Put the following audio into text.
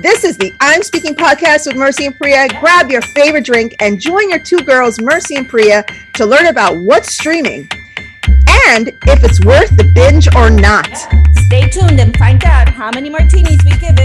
This is the I'm Speaking podcast with Mercy and Priya. Grab your favorite drink and join your two girls, Mercy and Priya, to learn about what's streaming and if it's worth the binge or not. Stay tuned and find out how many martinis we give.